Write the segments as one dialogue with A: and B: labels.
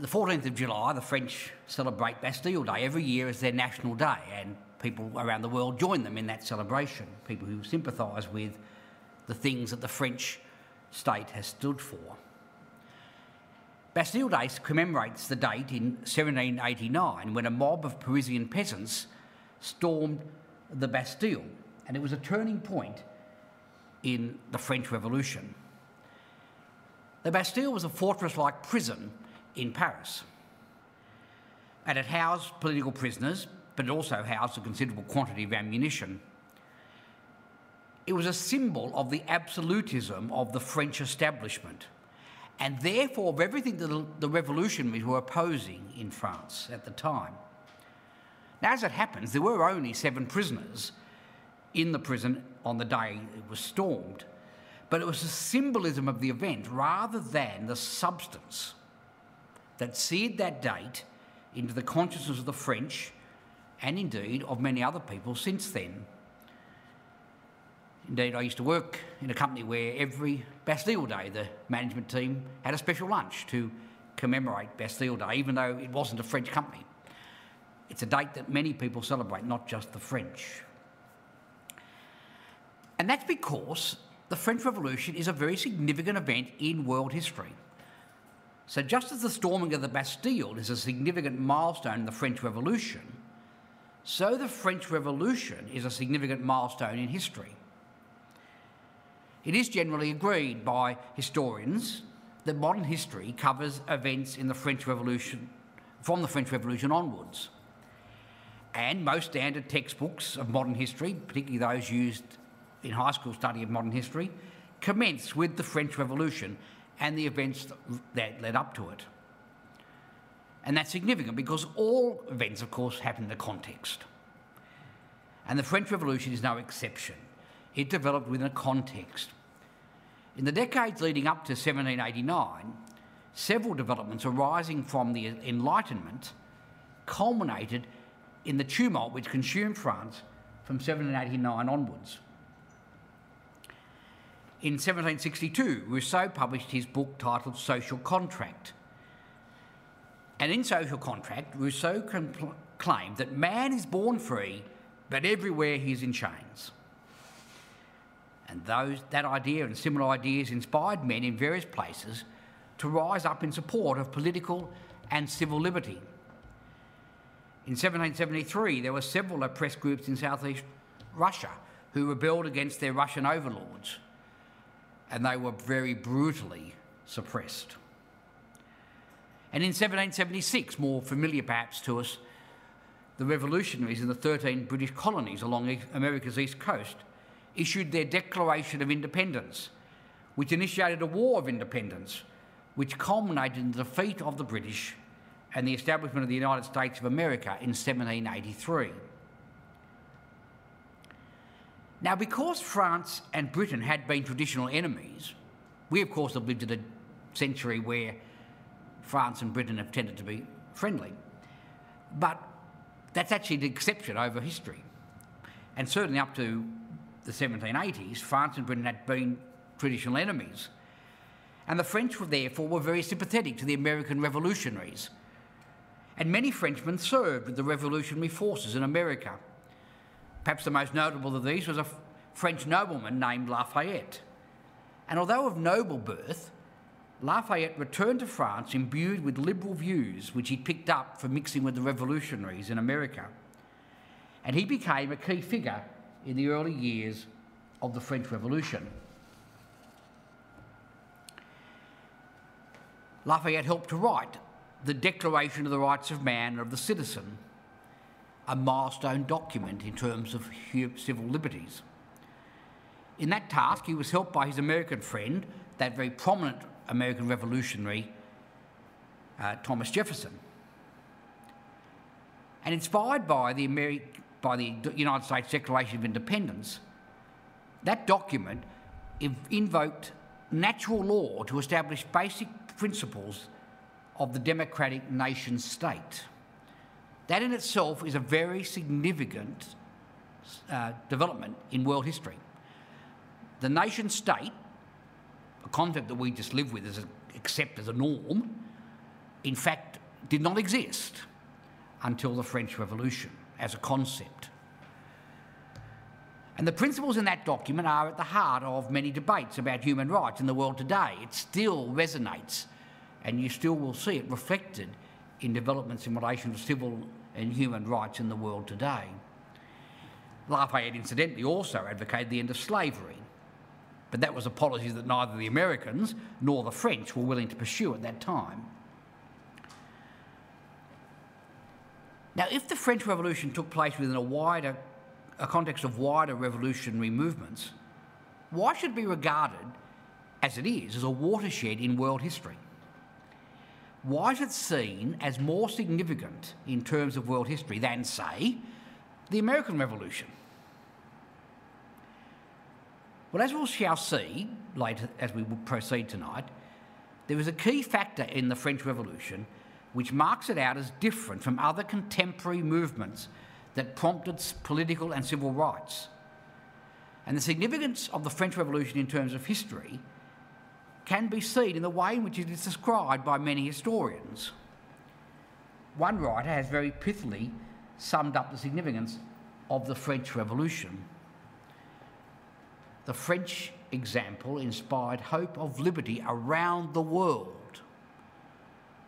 A: the 14th of July, the French celebrate Bastille Day every year as their national day, and people around the world join them in that celebration, people who sympathise with the things that the French state has stood for. Bastille Day commemorates the date in 1789 when a mob of Parisian peasants stormed the Bastille, and it was a turning point in the French Revolution. The Bastille was a fortress like prison in Paris, and it housed political prisoners, but it also housed a considerable quantity of ammunition. It was a symbol of the absolutism of the French establishment and therefore of everything that the revolutionaries were opposing in France at the time. Now, as it happens, there were only seven prisoners in the prison on the day it was stormed, but it was the symbolism of the event rather than the substance that seared that date into the consciousness of the French and indeed of many other people since then. Indeed, I used to work in a company where every Bastille Day the management team had a special lunch to commemorate Bastille Day, even though it wasn't a French company. It's a date that many people celebrate, not just the French. And that's because the French Revolution is a very significant event in world history. So, just as the storming of the Bastille is a significant milestone in the French Revolution, so the French Revolution is a significant milestone in history. It is generally agreed by historians that modern history covers events in the French Revolution from the French Revolution onwards. And most standard textbooks of modern history, particularly those used in high school study of modern history, commence with the French Revolution and the events that led up to it. And that's significant because all events, of course, happen in the context. And the French Revolution is no exception. It developed within a context in the decades leading up to 1789, several developments arising from the Enlightenment culminated in the tumult which consumed France from 1789 onwards. In 1762, Rousseau published his book titled Social Contract. And in Social Contract, Rousseau claimed that man is born free, but everywhere he is in chains. And those, that idea and similar ideas inspired men in various places to rise up in support of political and civil liberty. In 1773, there were several oppressed groups in southeast Russia who rebelled against their Russian overlords, and they were very brutally suppressed. And in 1776, more familiar perhaps to us, the revolutionaries in the 13 British colonies along America's east coast issued their Declaration of Independence, which initiated a war of independence, which culminated in the defeat of the British and the establishment of the United States of America in 1783. Now, because France and Britain had been traditional enemies, we of course have lived in a century where France and Britain have tended to be friendly. But that's actually the exception over history. And certainly up to the 1780s, France and Britain had been traditional enemies. And the French were therefore were very sympathetic to the American revolutionaries. And many Frenchmen served with the revolutionary forces in America. Perhaps the most notable of these was a French nobleman named Lafayette. And although of noble birth, Lafayette returned to France imbued with liberal views which he picked up from mixing with the revolutionaries in America. And he became a key figure in the early years of the French Revolution. Lafayette helped to write the Declaration of the Rights of Man and of the Citizen, a milestone document in terms of civil liberties. In that task, he was helped by his American friend, that very prominent American revolutionary, uh, Thomas Jefferson. And inspired by the American by the United States Declaration of Independence, that document invoked natural law to establish basic principles of the democratic nation state. That in itself is a very significant uh, development in world history. The nation state, a concept that we just live with as a, accept as a norm, in fact, did not exist until the French Revolution as a concept. And the principles in that document are at the heart of many debates about human rights in the world today. It still resonates, and you still will see it reflected in developments in relation to civil and human rights in the world today. Lafayette, incidentally, also advocated the end of slavery, but that was a policy that neither the Americans nor the French were willing to pursue at that time. Now, if the French Revolution took place within a wider a context of wider revolutionary movements, why should it be regarded, as it is, as a watershed in world history? Why is it seen as more significant in terms of world history than, say, the American Revolution? Well, as we shall see later as we proceed tonight, there is a key factor in the French Revolution which marks it out as different from other contemporary movements that prompted political and civil rights. And the significance of the French Revolution in terms of history can be seen in the way in which it is described by many historians. One writer has very pithily summed up the significance of the French Revolution. The French example inspired hope of liberty around the world.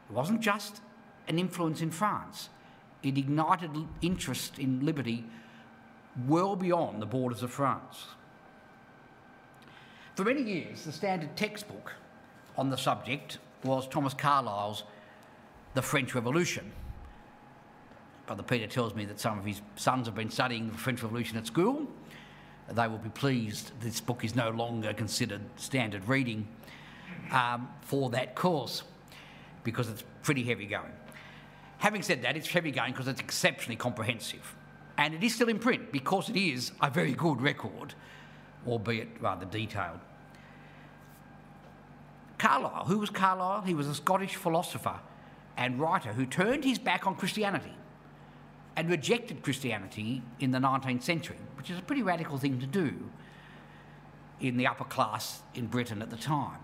A: It wasn't just an influence in France, it ignited interest in liberty well beyond the borders of France. For many years, the standard textbook on the subject was Thomas Carlyle's The French Revolution. Brother Peter tells me that some of his sons have been studying the French Revolution at school. They will be pleased this book is no longer considered standard reading um, for that course because it's pretty heavy going. Having said that, it's heavy going because it's exceptionally comprehensive. And it is still in print because it is a very good record, albeit rather detailed. Carlyle, who was Carlyle? He was a Scottish philosopher and writer who turned his back on Christianity and rejected Christianity in the 19th century, which is a pretty radical thing to do in the upper class in Britain at the time.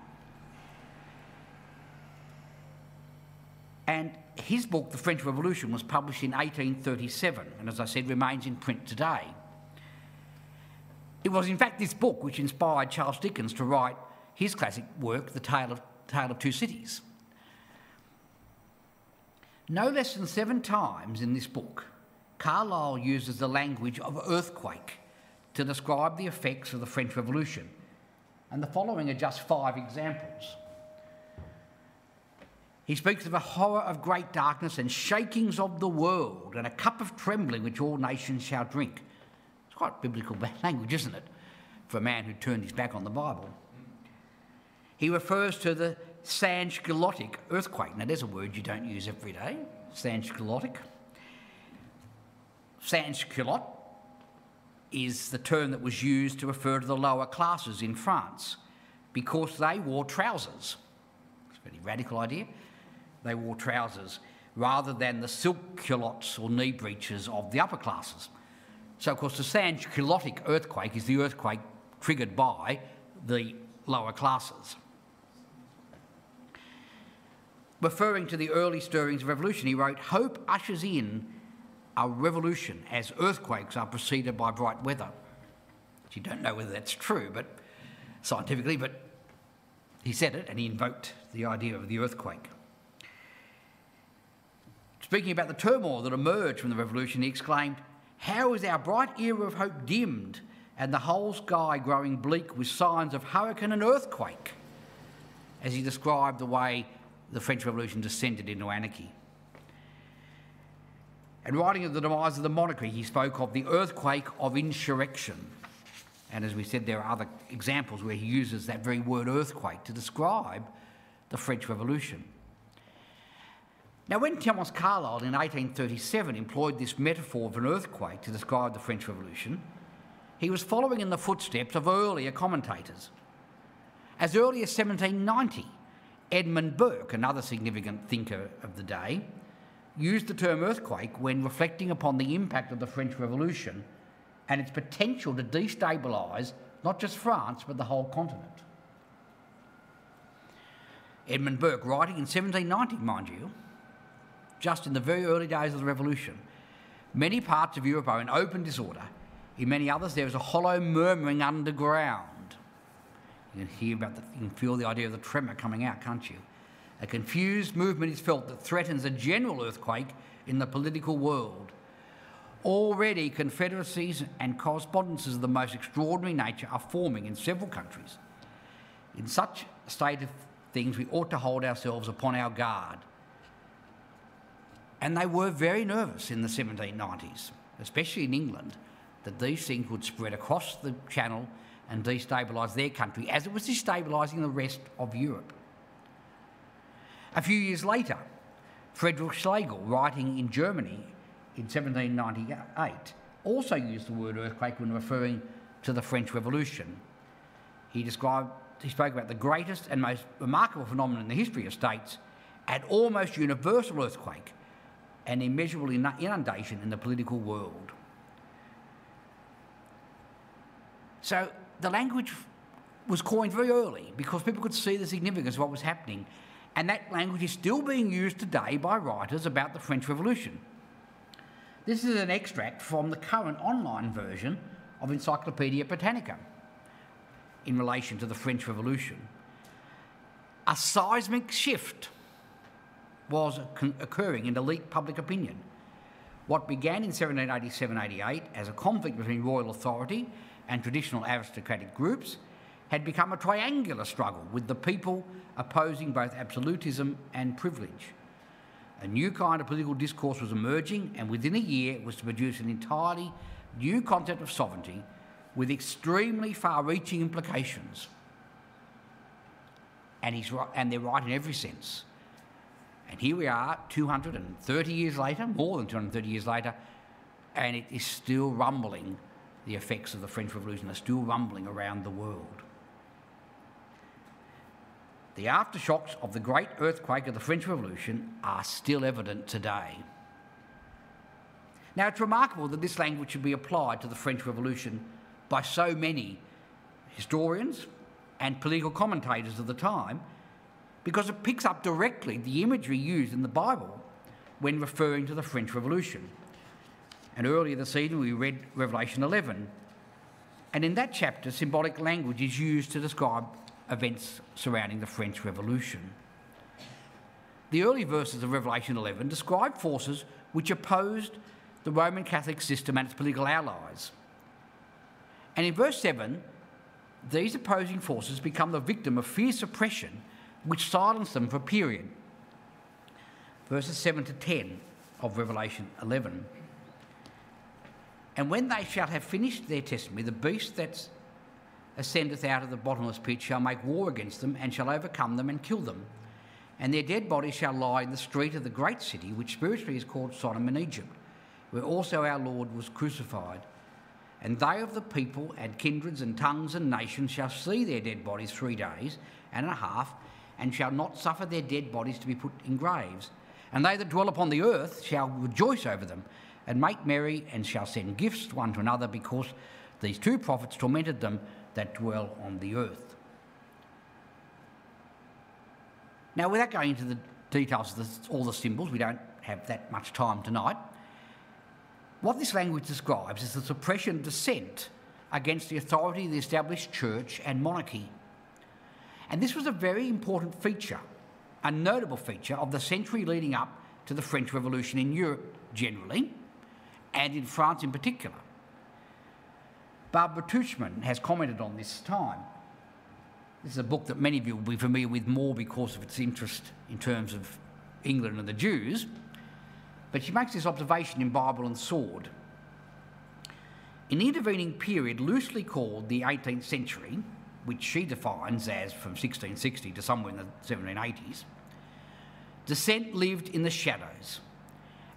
A: And his book, The French Revolution, was published in 1837 and, as I said, remains in print today. It was, in fact, this book which inspired Charles Dickens to write his classic work, The Tale of, Tale of Two Cities. No less than seven times in this book, Carlyle uses the language of earthquake to describe the effects of the French Revolution. And the following are just five examples. He speaks of a horror of great darkness and shakings of the world and a cup of trembling which all nations shall drink. It's quite biblical language, isn't it, for a man who turned his back on the Bible? He refers to the Sansculottic earthquake. Now, there's a word you don't use every day, Sansculottic. Sansculotte is the term that was used to refer to the lower classes in France because they wore trousers. It's a very radical idea they wore trousers rather than the silk culottes or knee breeches of the upper classes. So, of course, the Sansculottic earthquake is the earthquake triggered by the lower classes. Referring to the early stirrings of revolution, he wrote, Hope ushers in a revolution as earthquakes are preceded by bright weather. You don't know whether that's true, but scientifically, but he said it and he invoked the idea of the earthquake. Speaking about the turmoil that emerged from the revolution, he exclaimed, How is our bright era of hope dimmed and the whole sky growing bleak with signs of hurricane and earthquake? As he described the way the French Revolution descended into anarchy. And writing of the demise of the monarchy, he spoke of the earthquake of insurrection. And as we said, there are other examples where he uses that very word earthquake to describe the French Revolution. Now, when Thomas Carlyle in 1837 employed this metaphor of an earthquake to describe the French Revolution, he was following in the footsteps of earlier commentators. As early as 1790, Edmund Burke, another significant thinker of the day, used the term earthquake when reflecting upon the impact of the French Revolution and its potential to destabilise not just France but the whole continent. Edmund Burke, writing in 1790, mind you, just in the very early days of the revolution. Many parts of Europe are in open disorder. In many others, there is a hollow murmuring underground. You can hear about the, you can feel the idea of the tremor coming out, can't you? A confused movement is felt that threatens a general earthquake in the political world. Already, confederacies and correspondences of the most extraordinary nature are forming in several countries. In such a state of things, we ought to hold ourselves upon our guard. And they were very nervous in the 1790s, especially in England, that these things would spread across the channel and destabilise their country as it was destabilising the rest of Europe. A few years later, Friedrich Schlegel, writing in Germany in 1798, also used the word earthquake when referring to the French Revolution. He described, he spoke about the greatest and most remarkable phenomenon in the history of states, an almost universal earthquake, an immeasurable inundation in the political world. So the language was coined very early because people could see the significance of what was happening. And that language is still being used today by writers about the French Revolution. This is an extract from the current online version of Encyclopaedia Britannica in relation to the French Revolution. A seismic shift was occurring in elite public opinion. What began in 1787 88 as a conflict between royal authority and traditional aristocratic groups had become a triangular struggle with the people opposing both absolutism and privilege. A new kind of political discourse was emerging, and within a year it was to produce an entirely new concept of sovereignty with extremely far reaching implications. And, he's right, and they're right in every sense. And here we are, 230 years later, more than 230 years later, and it is still rumbling the effects of the French Revolution are still rumbling around the world. The aftershocks of the great earthquake of the French Revolution are still evident today. Now, it's remarkable that this language should be applied to the French Revolution by so many historians and political commentators of the time because it picks up directly the imagery used in the Bible when referring to the French Revolution. And earlier this evening we read Revelation 11. And in that chapter, symbolic language is used to describe events surrounding the French Revolution. The early verses of Revelation 11 describe forces which opposed the Roman Catholic system and its political allies. And in verse 7, these opposing forces become the victim of fierce oppression which silenced them for a period. Verses 7 to 10 of Revelation 11. And when they shall have finished their testimony, the beast that ascendeth out of the bottomless pit shall make war against them, and shall overcome them and kill them. And their dead bodies shall lie in the street of the great city, which spiritually is called Sodom and Egypt, where also our Lord was crucified. And they of the people and kindreds and tongues and nations shall see their dead bodies three days and a half, and shall not suffer their dead bodies to be put in graves. And they that dwell upon the earth shall rejoice over them and make merry, and shall send gifts one to another, because these two prophets tormented them that dwell on the earth. Now, without going into the details of all the symbols, we don't have that much time tonight. What this language describes is the suppression of dissent against the authority of the established church and monarchy. And this was a very important feature, a notable feature of the century leading up to the French Revolution in Europe generally, and in France in particular. Barbara Tuchman has commented on this time. This is a book that many of you will be familiar with more because of its interest in terms of England and the Jews. But she makes this observation in Bible and Sword. In the intervening period, loosely called the 18th century, which she defines as from 1660 to somewhere in the 1780s, dissent lived in the shadows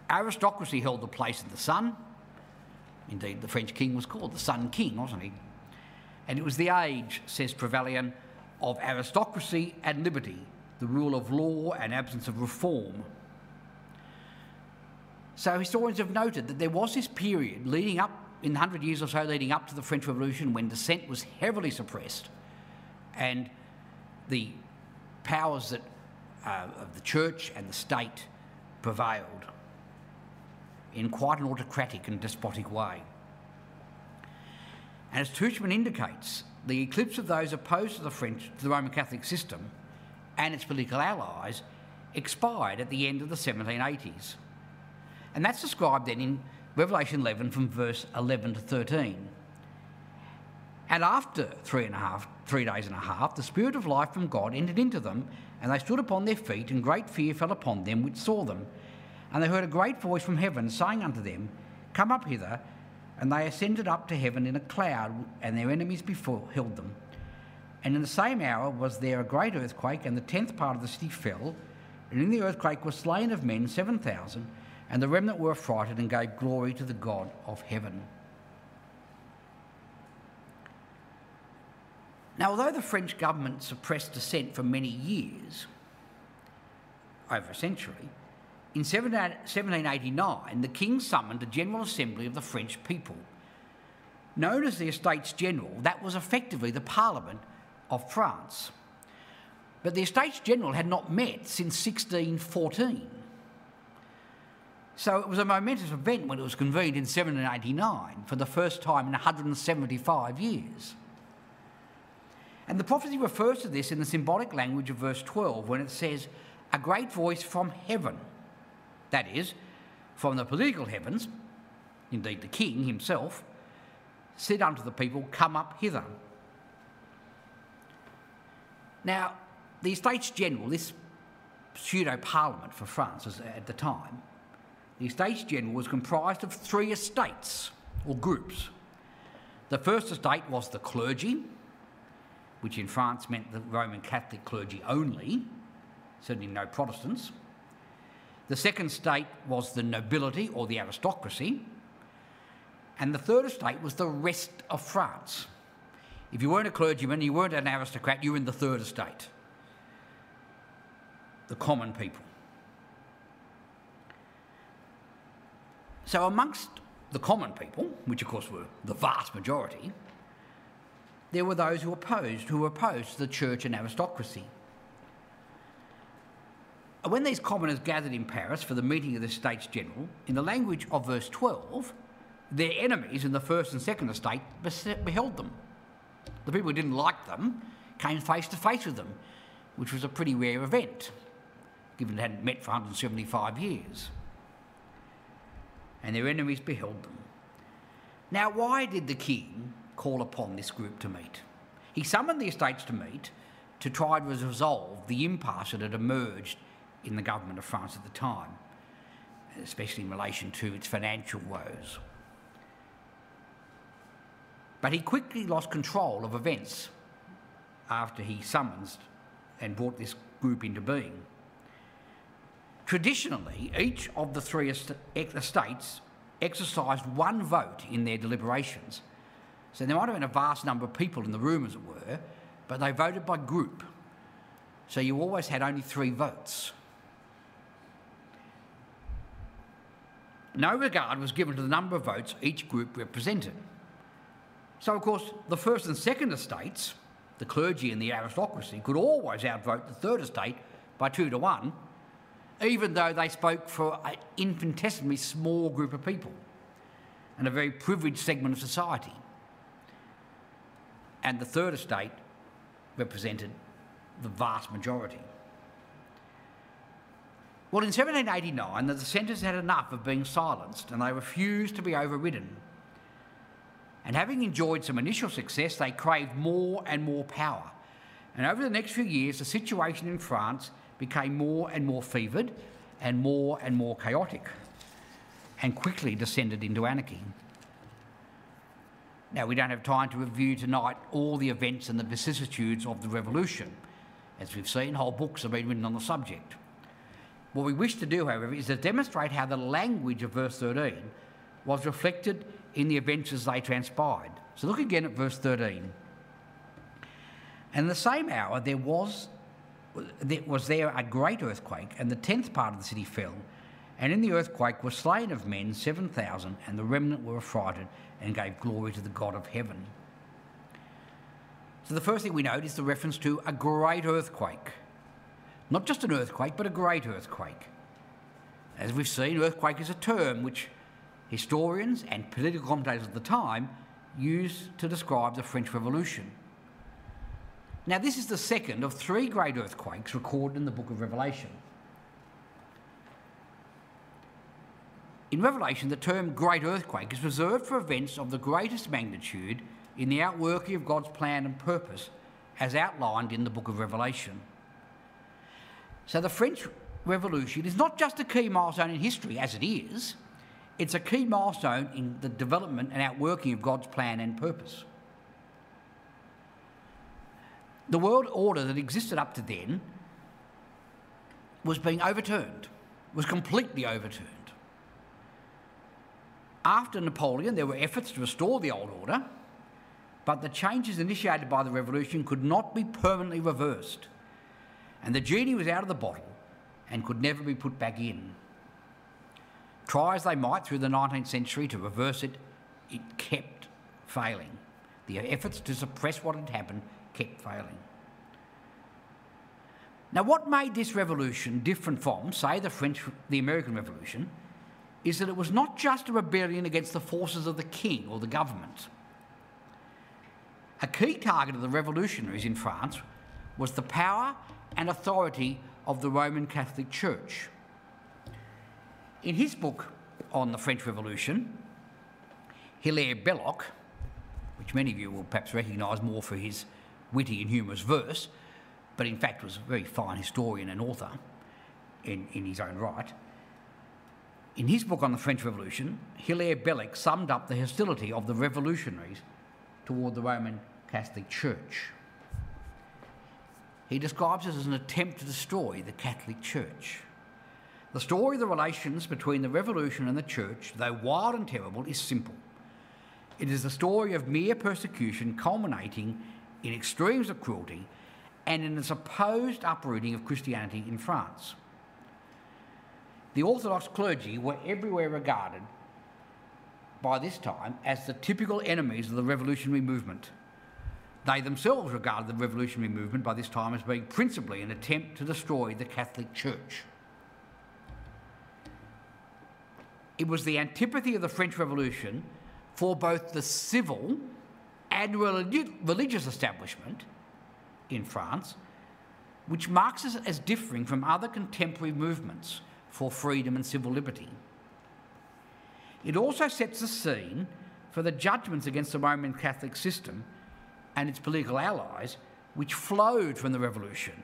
A: Aristocracy held the place of the sun. Indeed, the French king was called the Sun King, wasn't he? And it was the age, says Trevelyan, of aristocracy and liberty, the rule of law and absence of reform. So historians have noted that there was this period leading up, in the hundred years or so leading up to the French Revolution, when dissent was heavily suppressed and the powers that, uh, of the church and the state prevailed in quite an autocratic and despotic way. And as Tuchman indicates, the eclipse of those opposed to the French, to the Roman Catholic system and its political allies expired at the end of the 1780s. And that's described then in Revelation 11 from verse 11 to 13. And after three and a half, three days and a half, the Spirit of life from God entered into them, and they stood upon their feet, and great fear fell upon them which saw them. And they heard a great voice from heaven saying unto them, Come up hither. And they ascended up to heaven in a cloud, and their enemies beheld them. And in the same hour was there a great earthquake, and the tenth part of the city fell. And in the earthquake were slain of men seven thousand, and the remnant were affrighted and gave glory to the God of heaven. Now, although the French government suppressed dissent for many years, over a century, in 1789 uh, the king summoned a General Assembly of the French people. Known as the Estates General, that was effectively the Parliament of France. But the Estates General had not met since 1614. So it was a momentous event when it was convened in 1789 for the first time in 175 years. And the prophecy refers to this in the symbolic language of verse 12 when it says, A great voice from heaven, that is, from the political heavens, indeed the king himself, said unto the people, Come up hither. Now, the Estates General, this pseudo parliament for France at the time, the Estates General was comprised of three estates or groups. The first estate was the clergy, which in France meant the Roman Catholic clergy only, certainly no Protestants. The second state was the nobility or the aristocracy. And the third estate was the rest of France. If you weren't a clergyman, you weren't an aristocrat, you were in the third estate. The common people. So, amongst the common people, which of course were the vast majority, there were those who opposed, who opposed the church and aristocracy. When these commoners gathered in Paris for the meeting of the States General, in the language of verse 12, their enemies in the first and second estate beheld them. The people who didn't like them came face to face with them, which was a pretty rare event, given they hadn't met for 175 years. And their enemies beheld them. Now, why did the king call upon this group to meet. He summoned the estates to meet to try to resolve the impasse that had emerged in the government of France at the time, especially in relation to its financial woes. But he quickly lost control of events after he summoned and brought this group into being. Traditionally, each of the three estates exercised one vote in their deliberations so there might have been a vast number of people in the room, as it were, but they voted by group. So you always had only three votes. No regard was given to the number of votes each group represented. So, of course, the first and second estates, the clergy and the aristocracy, could always outvote the third estate by two to one, even though they spoke for an infinitesimally small group of people and a very privileged segment of society and the third estate represented the vast majority. Well, in 1789, the dissenters had enough of being silenced and they refused to be overridden. And having enjoyed some initial success, they craved more and more power. And over the next few years, the situation in France became more and more fevered and more and more chaotic and quickly descended into anarchy. Now, we don't have time to review tonight all the events and the vicissitudes of the revolution. As we've seen, whole books have been written on the subject. What we wish to do, however, is to demonstrate how the language of verse 13 was reflected in the events as they transpired. So look again at verse 13. And in the same hour there was, there was there a great earthquake, and the tenth part of the city fell. And in the earthquake were slain of men seven thousand, and the remnant were affrighted and gave glory to the God of heaven. So the first thing we note is the reference to a great earthquake. Not just an earthquake, but a great earthquake. As we've seen, earthquake is a term which historians and political commentators at the time used to describe the French Revolution. Now, this is the second of three great earthquakes recorded in the book of Revelation. In Revelation, the term great earthquake is reserved for events of the greatest magnitude in the outworking of God's plan and purpose as outlined in the book of Revelation. So the French Revolution is not just a key milestone in history, as it is, it's a key milestone in the development and outworking of God's plan and purpose. The world order that existed up to then was being overturned, was completely overturned. After Napoleon, there were efforts to restore the old order, but the changes initiated by the revolution could not be permanently reversed, and the genie was out of the bottle and could never be put back in. Try as they might through the 19th century to reverse it, it kept failing. The efforts to suppress what had happened kept failing. Now, what made this revolution different from, say, the French, the American Revolution, is that it was not just a rebellion against the forces of the king or the government. A key target of the revolutionaries in France was the power and authority of the Roman Catholic Church. In his book on the French Revolution, Hilaire Belloc, which many of you will perhaps recognise more for his witty and humorous verse, but in fact was a very fine historian and author in, in his own right. In his book on the French Revolution, Hilaire Belloc summed up the hostility of the revolutionaries toward the Roman Catholic Church. He describes it as an attempt to destroy the Catholic Church. The story of the relations between the revolution and the church, though wild and terrible, is simple. It is the story of mere persecution culminating in extremes of cruelty and in the supposed uprooting of Christianity in France. The Orthodox clergy were everywhere regarded by this time as the typical enemies of the revolutionary movement. They themselves regarded the revolutionary movement by this time as being principally an attempt to destroy the Catholic Church. It was the antipathy of the French Revolution for both the civil and religious establishment in France, which marks it as differing from other contemporary movements for freedom and civil liberty. It also sets the scene for the judgments against the Roman Catholic system and its political allies, which flowed from the revolution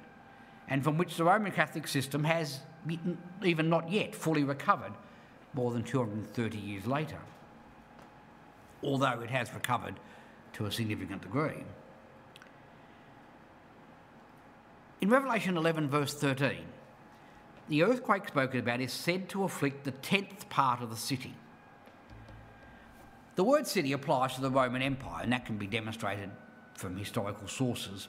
A: and from which the Roman Catholic system has even not yet fully recovered more than 230 years later, although it has recovered to a significant degree. In Revelation 11, verse 13, the earthquake spoken about is said to afflict the tenth part of the city. The word city applies to the Roman Empire, and that can be demonstrated from historical sources.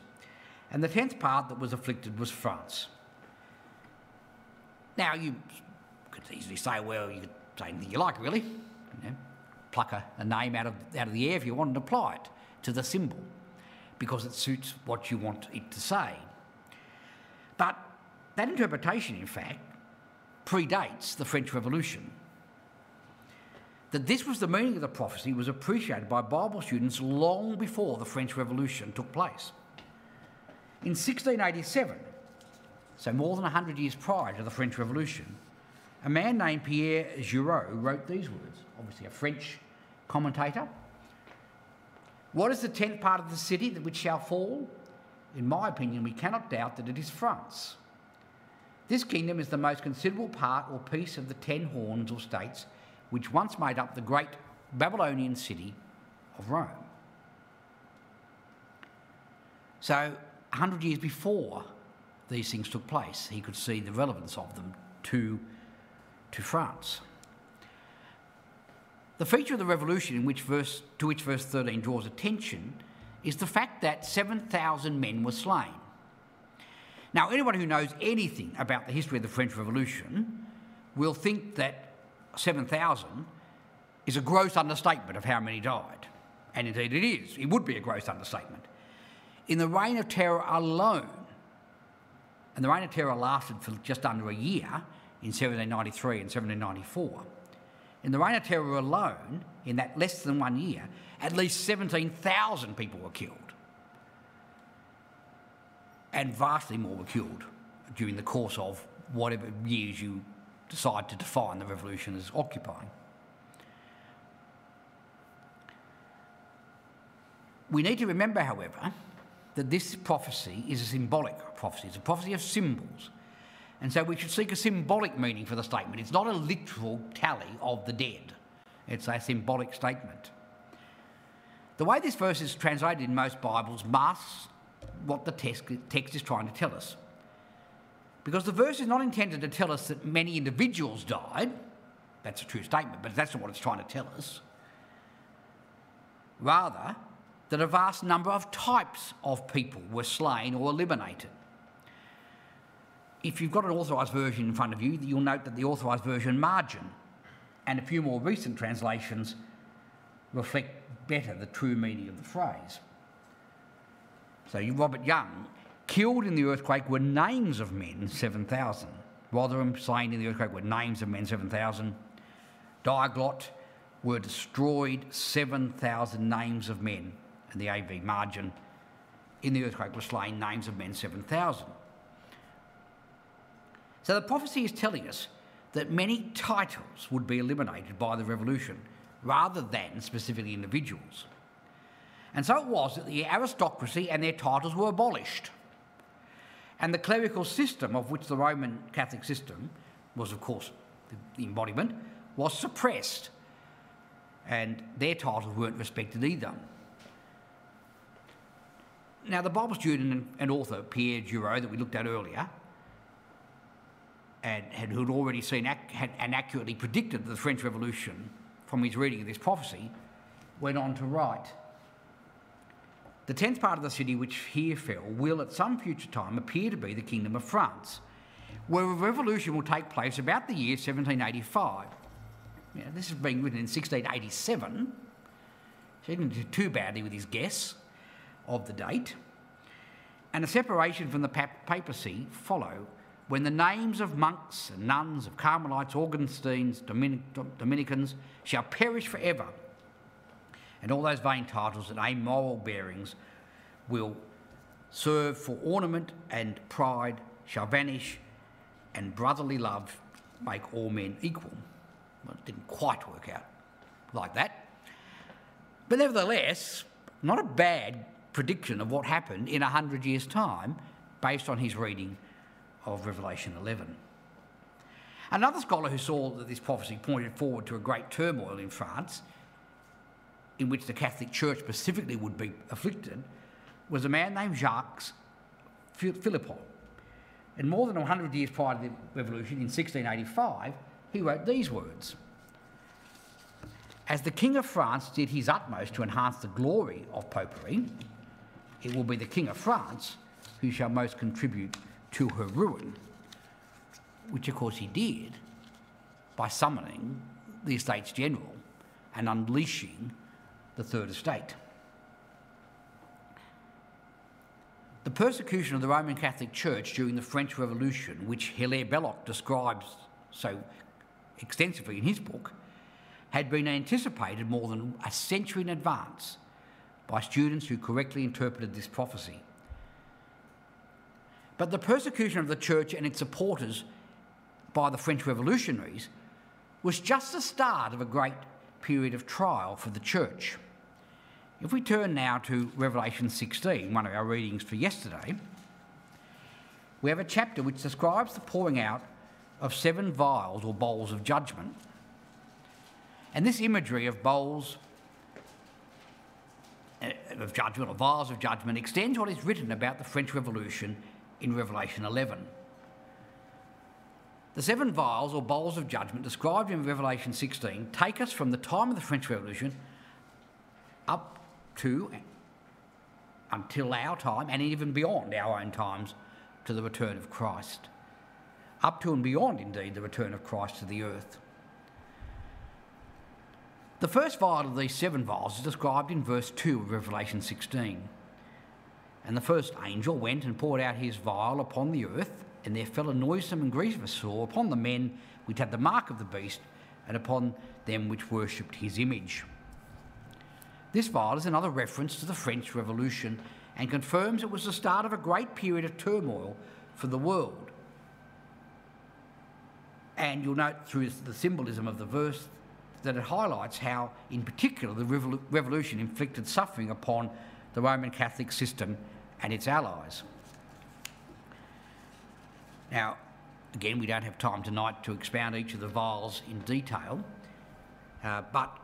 A: And the tenth part that was afflicted was France. Now, you could easily say, well, you could say anything you like, really. You know, pluck a, a name out of, out of the air if you want and apply it to the symbol because it suits what you want it to say. But that interpretation, in fact, predates the French Revolution. That this was the meaning of the prophecy was appreciated by Bible students long before the French Revolution took place. In 1687, so more than 100 years prior to the French Revolution, a man named Pierre Jurieu wrote these words, obviously a French commentator. What is the tenth part of the city that which shall fall? In my opinion, we cannot doubt that it is France. This kingdom is the most considerable part or piece of the ten horns or states which once made up the great Babylonian city of Rome. So, 100 years before these things took place, he could see the relevance of them to, to France. The feature of the revolution which verse, to which verse 13 draws attention is the fact that 7,000 men were slain. Now, anyone who knows anything about the history of the French Revolution will think that 7,000 is a gross understatement of how many died. And indeed it is. It would be a gross understatement. In the Reign of Terror alone, and the Reign of Terror lasted for just under a year, in 1793 and 1794. In the Reign of Terror alone, in that less than one year, at least 17,000 people were killed. And vastly more were killed during the course of whatever years you decide to define the revolution as occupying. We need to remember, however, that this prophecy is a symbolic prophecy. It's a prophecy of symbols. And so we should seek a symbolic meaning for the statement. It's not a literal tally of the dead, it's a symbolic statement. The way this verse is translated in most Bibles masks what the text, text is trying to tell us. Because the verse is not intended to tell us that many individuals died. That's a true statement, but that's not what it's trying to tell us. Rather, that a vast number of types of people were slain or eliminated. If you've got an authorised version in front of you, you'll note that the authorised version margin and a few more recent translations reflect better the true meaning of the phrase. So, Robert Young, killed in the earthquake were names of men, 7,000. Rotherham, slain in the earthquake, were names of men, 7,000. Diaglott were destroyed, 7,000 names of men and the AV margin in the earthquake were slain, names of men 7,000. So the prophecy is telling us that many titles would be eliminated by the revolution rather than specifically individuals. And so it was that the aristocracy and their titles were abolished. And the clerical system, of which the Roman Catholic system was, of course, the embodiment, was suppressed. And their titles weren't respected either. Now, the Bible student and author Pierre Jurieu, that we looked at earlier, and had, who'd already seen had, and accurately predicted the French Revolution from his reading of this prophecy, went on to write The tenth part of the city which here fell will at some future time appear to be the Kingdom of France, where a revolution will take place about the year 1785. this is being written in 1687. So he didn't do too badly with his guess of the date, and a separation from the papacy follow when the names of monks and nuns, of Carmelites, Augustines, Dominic- Dominicans shall perish forever, and all those vain titles and armorial bearings will serve for ornament and pride shall vanish, and brotherly love make all men equal. Well, it didn't quite work out like that. But nevertheless, not a bad prediction of what happened in 100 years' time based on his reading of Revelation 11. Another scholar who saw that this prophecy pointed forward to a great turmoil in France, in which the Catholic Church specifically would be afflicted, was a man named Jacques Philippot. And more than 100 years prior to the revolution, in 1685, he wrote these words As the King of France did his utmost to enhance the glory of popery, it will be the King of France who shall most contribute to her ruin, which of course he did by summoning the Estates General and unleashing the Third Estate. The persecution of the Roman Catholic Church during the French Revolution, which Hilaire Belloc describes so extensively in his book, had been anticipated more than a century in advance by students who correctly interpreted this prophecy. But the persecution of the church and its supporters by the French revolutionaries was just the start of a great period of trial for the church. If we turn now to Revelation 16, one of our readings for yesterday, we have a chapter which describes the pouring out of seven vials or bowls of judgment. And this imagery of bowls uh, of judgment, or vials of judgment, extends what is written about the French Revolution in Revelation 11. The seven vials or bowls of judgment described in Revelation 16 take us from the time of the French Revolution up to until our time and even beyond our own times to the return of Christ. Up to and beyond, indeed, the return of Christ to the earth. The first vial of these seven vials is described in verse 2 of Revelation 16. And the first angel went and poured out his vial upon the earth, and there fell a noisome and grievous sore upon the men which had the mark of the beast, and upon them which worshipped his image. This vial is another reference to the French Revolution and confirms it was the start of a great period of turmoil for the world. And you'll note through the symbolism of the verse that it highlights how, in particular, the revolution inflicted suffering upon the Roman Catholic system and its allies. Now, again, we don't have time tonight to expound each of the vials in detail, uh, but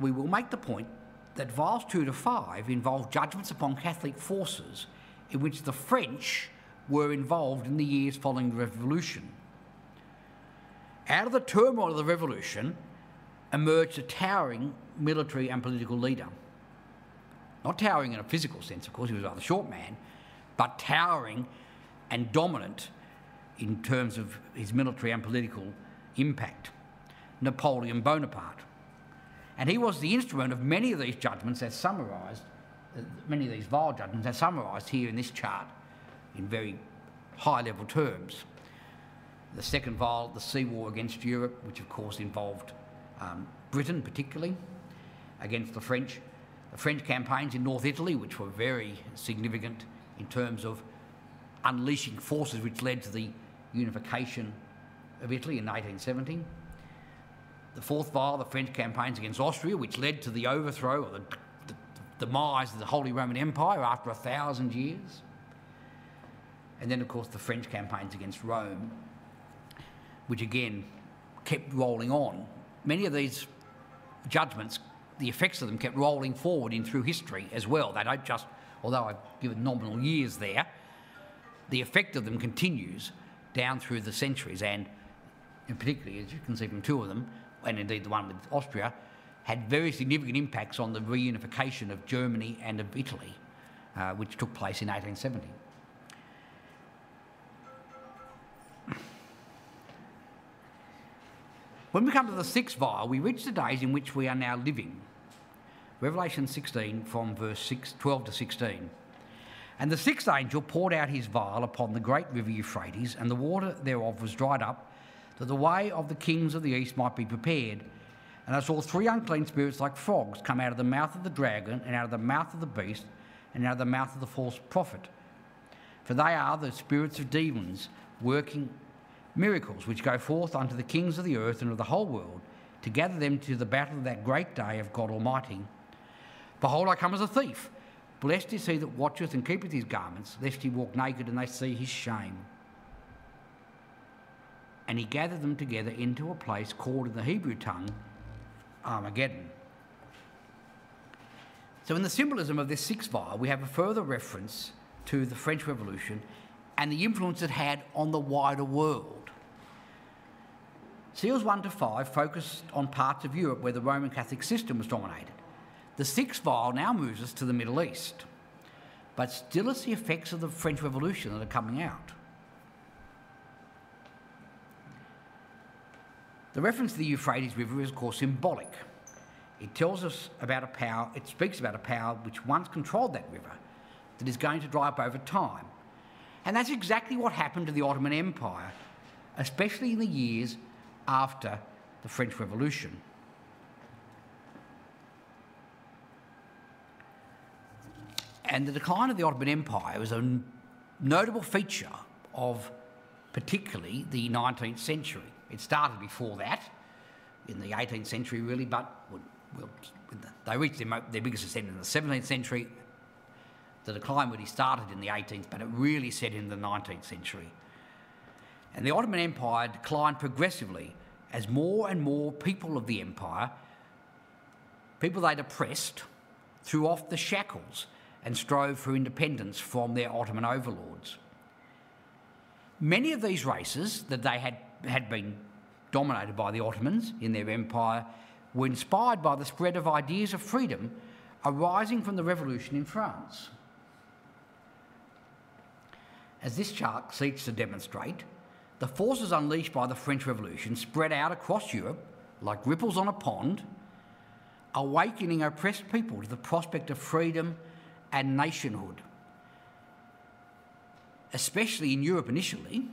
A: we will make the point that vials 2 to 5 involved judgments upon Catholic forces in which the French were involved in the years following the Revolution. Out of the turmoil of the Revolution emerged a towering military and political leader. Not towering in a physical sense, of course, he was a rather short man, but towering and dominant in terms of his military and political impact Napoleon Bonaparte. And he was the instrument of many of these judgments as summarised, uh, many of these vial judgments as summarised here in this chart in very high level terms. The second vial, the sea war against Europe, which of course involved um, Britain particularly, against the French. The French campaigns in North Italy, which were very significant in terms of unleashing forces which led to the unification of Italy in 1817. The fourth vial, the French campaigns against Austria, which led to the overthrow or the, the, the demise of the Holy Roman Empire after a thousand years. And then, of course, the French campaigns against Rome, which again kept rolling on. Many of these judgments, the effects of them kept rolling forward in through history as well. They don't just, although I've given nominal years there, the effect of them continues down through the centuries, and, and particularly, as you can see from two of them, and indeed the one with Austria, had very significant impacts on the reunification of Germany and of Italy, uh, which took place in 1870. When we come to the sixth vial, we reach the days in which we are now living. Revelation 16 from verse 6, 12 to 16. And the sixth angel poured out his vial upon the great river Euphrates, and the water thereof was dried up, that the way of the kings of the east might be prepared. And I saw three unclean spirits like frogs come out of the mouth of the dragon, and out of the mouth of the beast, and out of the mouth of the false prophet. For they are the spirits of demons working miracles, which go forth unto the kings of the earth and of the whole world, to gather them to the battle of that great day of God Almighty. Behold, I come as a thief. Blessed is he that watcheth and keepeth his garments, lest he walk naked and they see his shame. And he gathered them together into a place called in the Hebrew tongue Armageddon. So, in the symbolism of this sixth vial, we have a further reference to the French Revolution and the influence it had on the wider world. Seals 1 to 5 focused on parts of Europe where the Roman Catholic system was dominated. The sixth vial now moves us to the Middle East, but still it's the effects of the French Revolution that are coming out. The reference to the Euphrates River is, of course, symbolic. It tells us about a power, it speaks about a power which once controlled that river that is going to dry up over time. And that's exactly what happened to the Ottoman Empire, especially in the years after the French Revolution. And the decline of the Ottoman Empire was a notable feature of particularly the 19th century. It started before that, in the 18th century, really, but they reached their, their biggest ascent in the 17th century. The decline really started in the 18th, but it really set in the 19th century. And the Ottoman Empire declined progressively as more and more people of the empire, people they'd oppressed, threw off the shackles and strove for independence from their Ottoman overlords. Many of these races that they had, had been dominated by the Ottomans in their empire were inspired by the spread of ideas of freedom arising from the revolution in France. As this chart seeks to demonstrate, the forces unleashed by the French Revolution spread out across Europe like ripples on a pond, awakening oppressed people to the prospect of freedom and nationhood. Especially in Europe initially,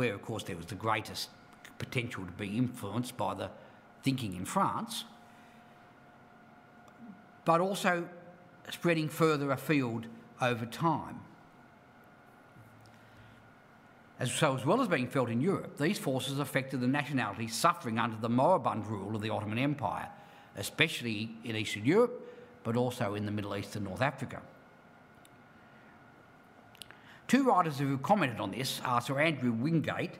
A: where, of course, there was the greatest potential to be influenced by the thinking in France, but also spreading further afield over time. As, so, as well as being felt in Europe, these forces affected the nationalities suffering under the moribund rule of the Ottoman Empire, especially in Eastern Europe, but also in the Middle East and North Africa. Two writers who have commented on this are Sir Andrew Wingate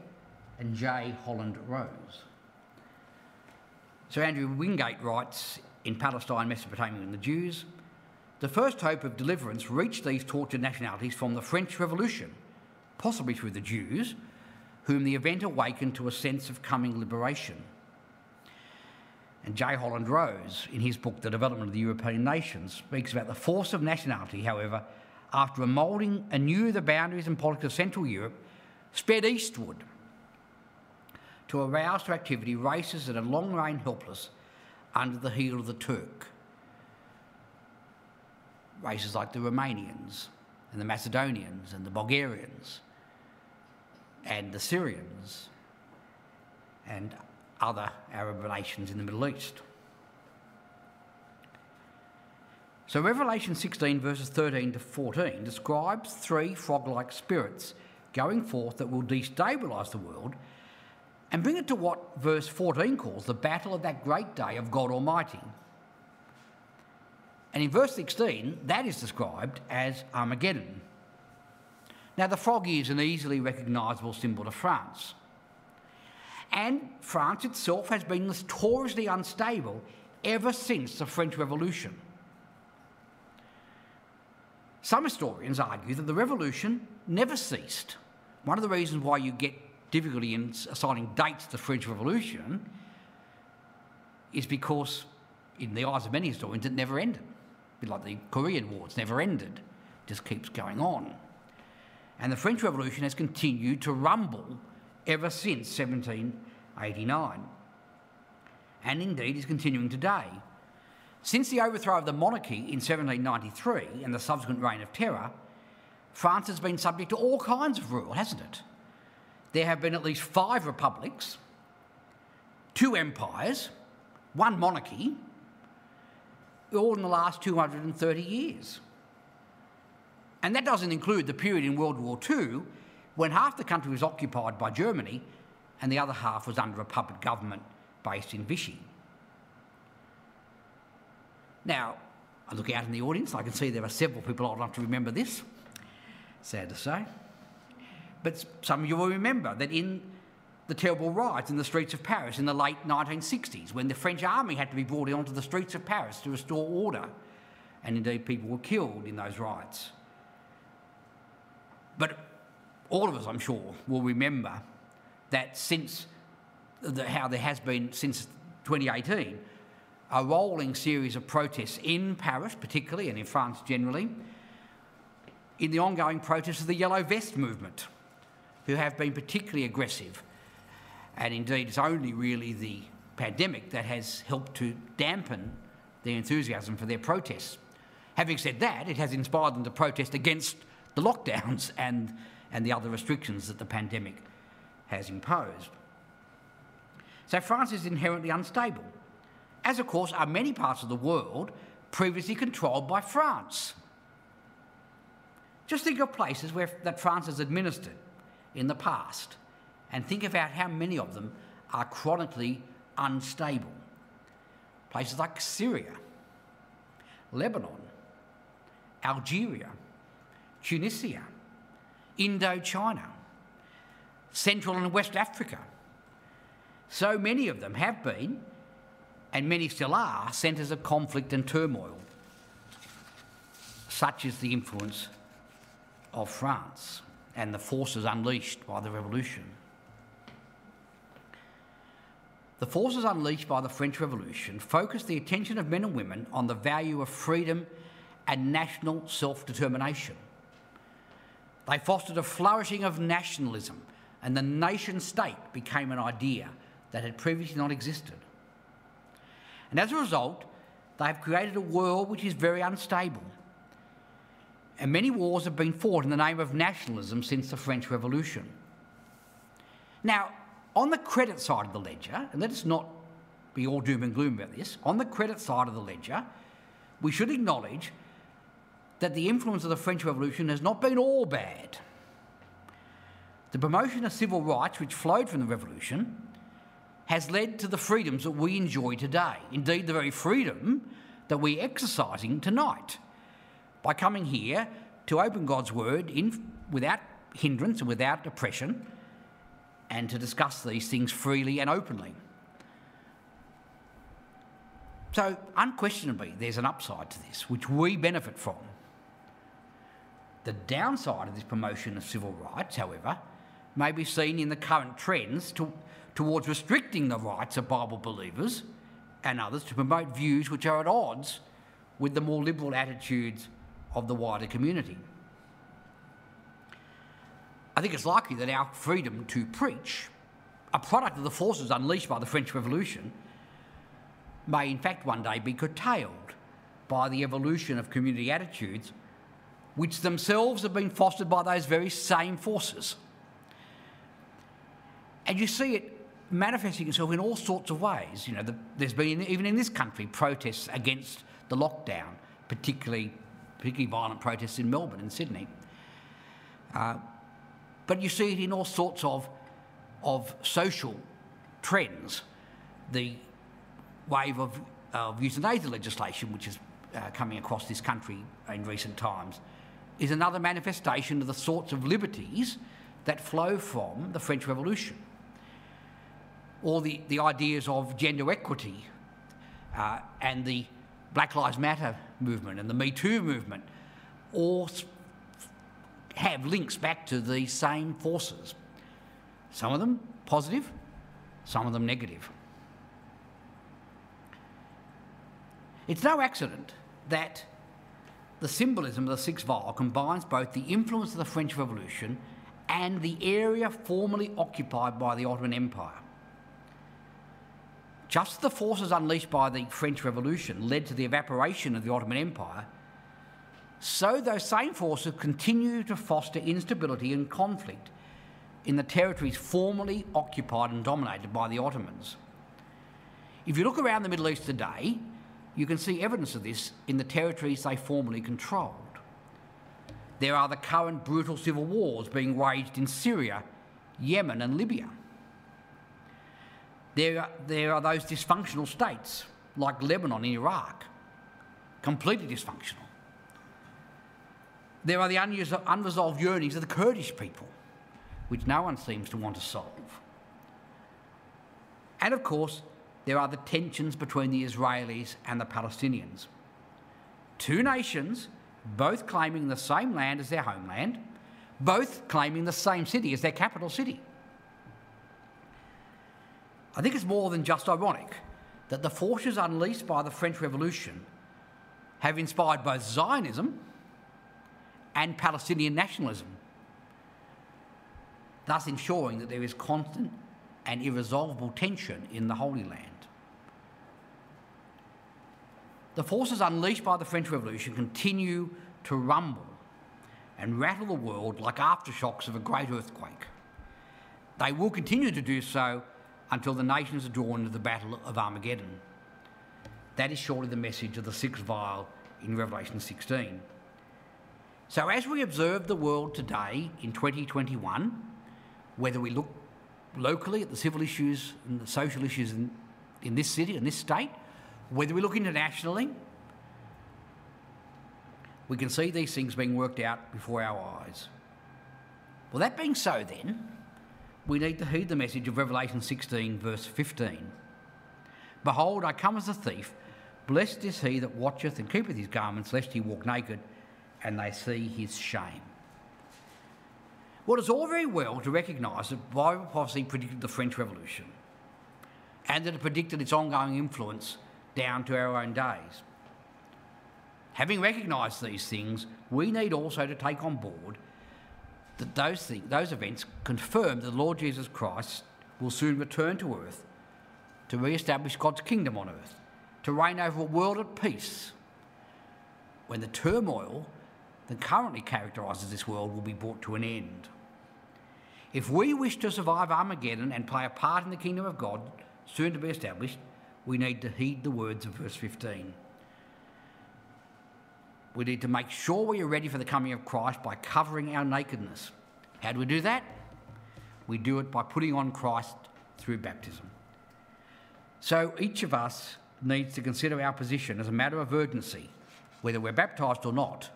A: and J. Holland Rose. Sir Andrew Wingate writes in Palestine, Mesopotamia, and the Jews the first hope of deliverance reached these tortured nationalities from the French Revolution, possibly through the Jews, whom the event awakened to a sense of coming liberation. And J. Holland Rose, in his book The Development of the European Nations, speaks about the force of nationality, however, after moulding anew the boundaries and politics of Central Europe, sped eastward to arouse to activity races that had long reigned helpless under the heel of the Turk. Races like the Romanians and the Macedonians and the Bulgarians and the Syrians and other Arab nations in the Middle East. So, Revelation 16, verses 13 to 14, describes three frog like spirits going forth that will destabilise the world and bring it to what verse 14 calls the battle of that great day of God Almighty. And in verse 16, that is described as Armageddon. Now, the frog is an easily recognisable symbol of France. And France itself has been notoriously unstable ever since the French Revolution. Some historians argue that the revolution never ceased. One of the reasons why you get difficulty in assigning dates to the French Revolution is because, in the eyes of many historians, it never ended. Like the Korean War, it's never ended, it just keeps going on. And the French Revolution has continued to rumble ever since 1789, and indeed is continuing today. Since the overthrow of the monarchy in 1793 and the subsequent reign of terror, France has been subject to all kinds of rule, hasn't it? there have been at least five republics, two empires, one monarchy, all in the last 230 years. And that doesn't include the period in World War II when half the country was occupied by Germany and the other half was under a puppet government based in Vichy. Now, I look out in the audience, I can see there are several people old enough to remember this. Sad to say. But some of you will remember that in the terrible riots in the streets of Paris in the late 1960s, when the French army had to be brought onto the streets of Paris to restore order, and indeed people were killed in those riots. But all of us, I'm sure, will remember that since the, how there has been since 2018 a rolling series of protests in Paris, particularly, and in France generally, in the ongoing protests of the Yellow Vest movement who have been particularly aggressive. And indeed, it's only really the pandemic that has helped to dampen their enthusiasm for their protests. Having said that, it has inspired them to protest against the lockdowns and, and the other restrictions that the pandemic has imposed. So France is inherently unstable, as of course are many parts of the world previously controlled by France. Just think of places where that France has administered in the past and think about how many of them are chronically unstable. Places like Syria, Lebanon, Algeria, Tunisia, Indochina, Central and West Africa. So many of them have been, and many still are, centres of conflict and turmoil. Such is the influence of France and the forces unleashed by the revolution. The forces unleashed by the French Revolution focused the attention of men and women on the value of freedom and national self determination. They fostered a flourishing of nationalism, and the nation state became an idea that had previously not existed. And as a result, they have created a world which is very unstable and many wars have been fought in the name of nationalism since the French Revolution. Now, on the credit side of the ledger, and let us not be all doom and gloom about this, on the credit side of the ledger, we should acknowledge that the influence of the French Revolution has not been all bad. The promotion of civil rights, which flowed from the Revolution, has led to the freedoms that we enjoy today. Indeed, the very freedom that we're exercising tonight by coming here to open God's Word in, without hindrance and without oppression and to discuss these things freely and openly. So, unquestionably, there's an upside to this, which we benefit from. The downside of this promotion of civil rights, however, may be seen in the current trends to, towards restricting the rights of Bible believers and others to promote views which are at odds with the more liberal attitudes of the wider community. I think it's likely that our freedom to preach, a product of the forces unleashed by the French Revolution, may in fact one day be curtailed by the evolution of community attitudes which themselves have been fostered by those very same forces. And you see it manifesting itself in all sorts of ways. You know, the, there's been, even in this country, protests against the lockdown, particularly, particularly violent protests in Melbourne and Sydney. Uh, but you see it in all sorts of, of social trends. The wave of, of euthanasia legislation, which is uh, coming across this country in recent times, is another manifestation of the sorts of liberties that flow from the French Revolution. Or the, the ideas of gender equity uh, and the Black Lives Matter movement and the Me Too movement all have links back to these same forces. Some of them positive, some of them negative. It's no accident that the symbolism of the sixth vial combines both the influence of the French Revolution and the area formerly occupied by the Ottoman Empire. Just as the forces unleashed by the French Revolution led to the evaporation of the Ottoman Empire, so those same forces continue to foster instability and conflict in the territories formerly occupied and dominated by the Ottomans. If you look around the Middle East today, you can see evidence of this in the territories they formerly controlled. There are the current brutal civil wars being waged in Syria, Yemen, and Libya. There are, there are those dysfunctional states like Lebanon and Iraq, completely dysfunctional. There are the unresolved yearnings of the Kurdish people, which no one seems to want to solve. And of course, there are the tensions between the Israelis and the Palestinians. Two nations, both claiming the same land as their homeland, both claiming the same city as their capital city. I think it's more than just ironic that the forces unleashed by the French Revolution have inspired both Zionism and Palestinian nationalism, thus ensuring that there is constant and irresolvable tension in the Holy Land. The forces unleashed by the French Revolution continue to rumble and rattle the world like aftershocks of a great earthquake. They will continue to do so until the nations are drawn into the battle of Armageddon. That is surely the message of the sixth vial in Revelation 16. So, as we observe the world today in 2021, whether we look locally at the civil issues and the social issues in, in this city, in this state, whether we look internationally, we can see these things being worked out before our eyes. Well, that being so, then, we need to heed the message of Revelation 16, verse 15. Behold, I come as a thief. Blessed is he that watcheth and keepeth his garments, lest he walk naked and they see his shame. Well, it's all very well to recognise that Bible prophecy predicted the French Revolution and that it predicted its ongoing influence down to our own days. Having recognised these things, we need also to take on board that those, things, those events confirm that the Lord Jesus Christ will soon return to earth to re establish God's kingdom on earth, to reign over a world at peace, when the turmoil that currently characterises this world will be brought to an end. If we wish to survive Armageddon and play a part in the kingdom of God, soon to be established, we need to heed the words of verse 15. We need to make sure we are ready for the coming of Christ by covering our nakedness. How do we do that? We do it by putting on Christ through baptism. So each of us needs to consider our position as a matter of urgency, whether we're baptised or not,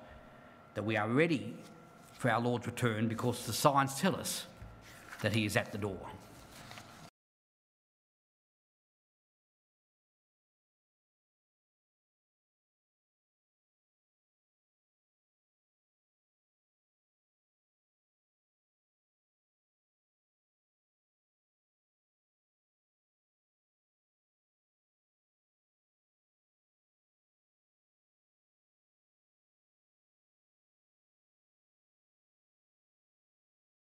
A: that we are ready for our Lord's return because the signs tell us that He is at the door.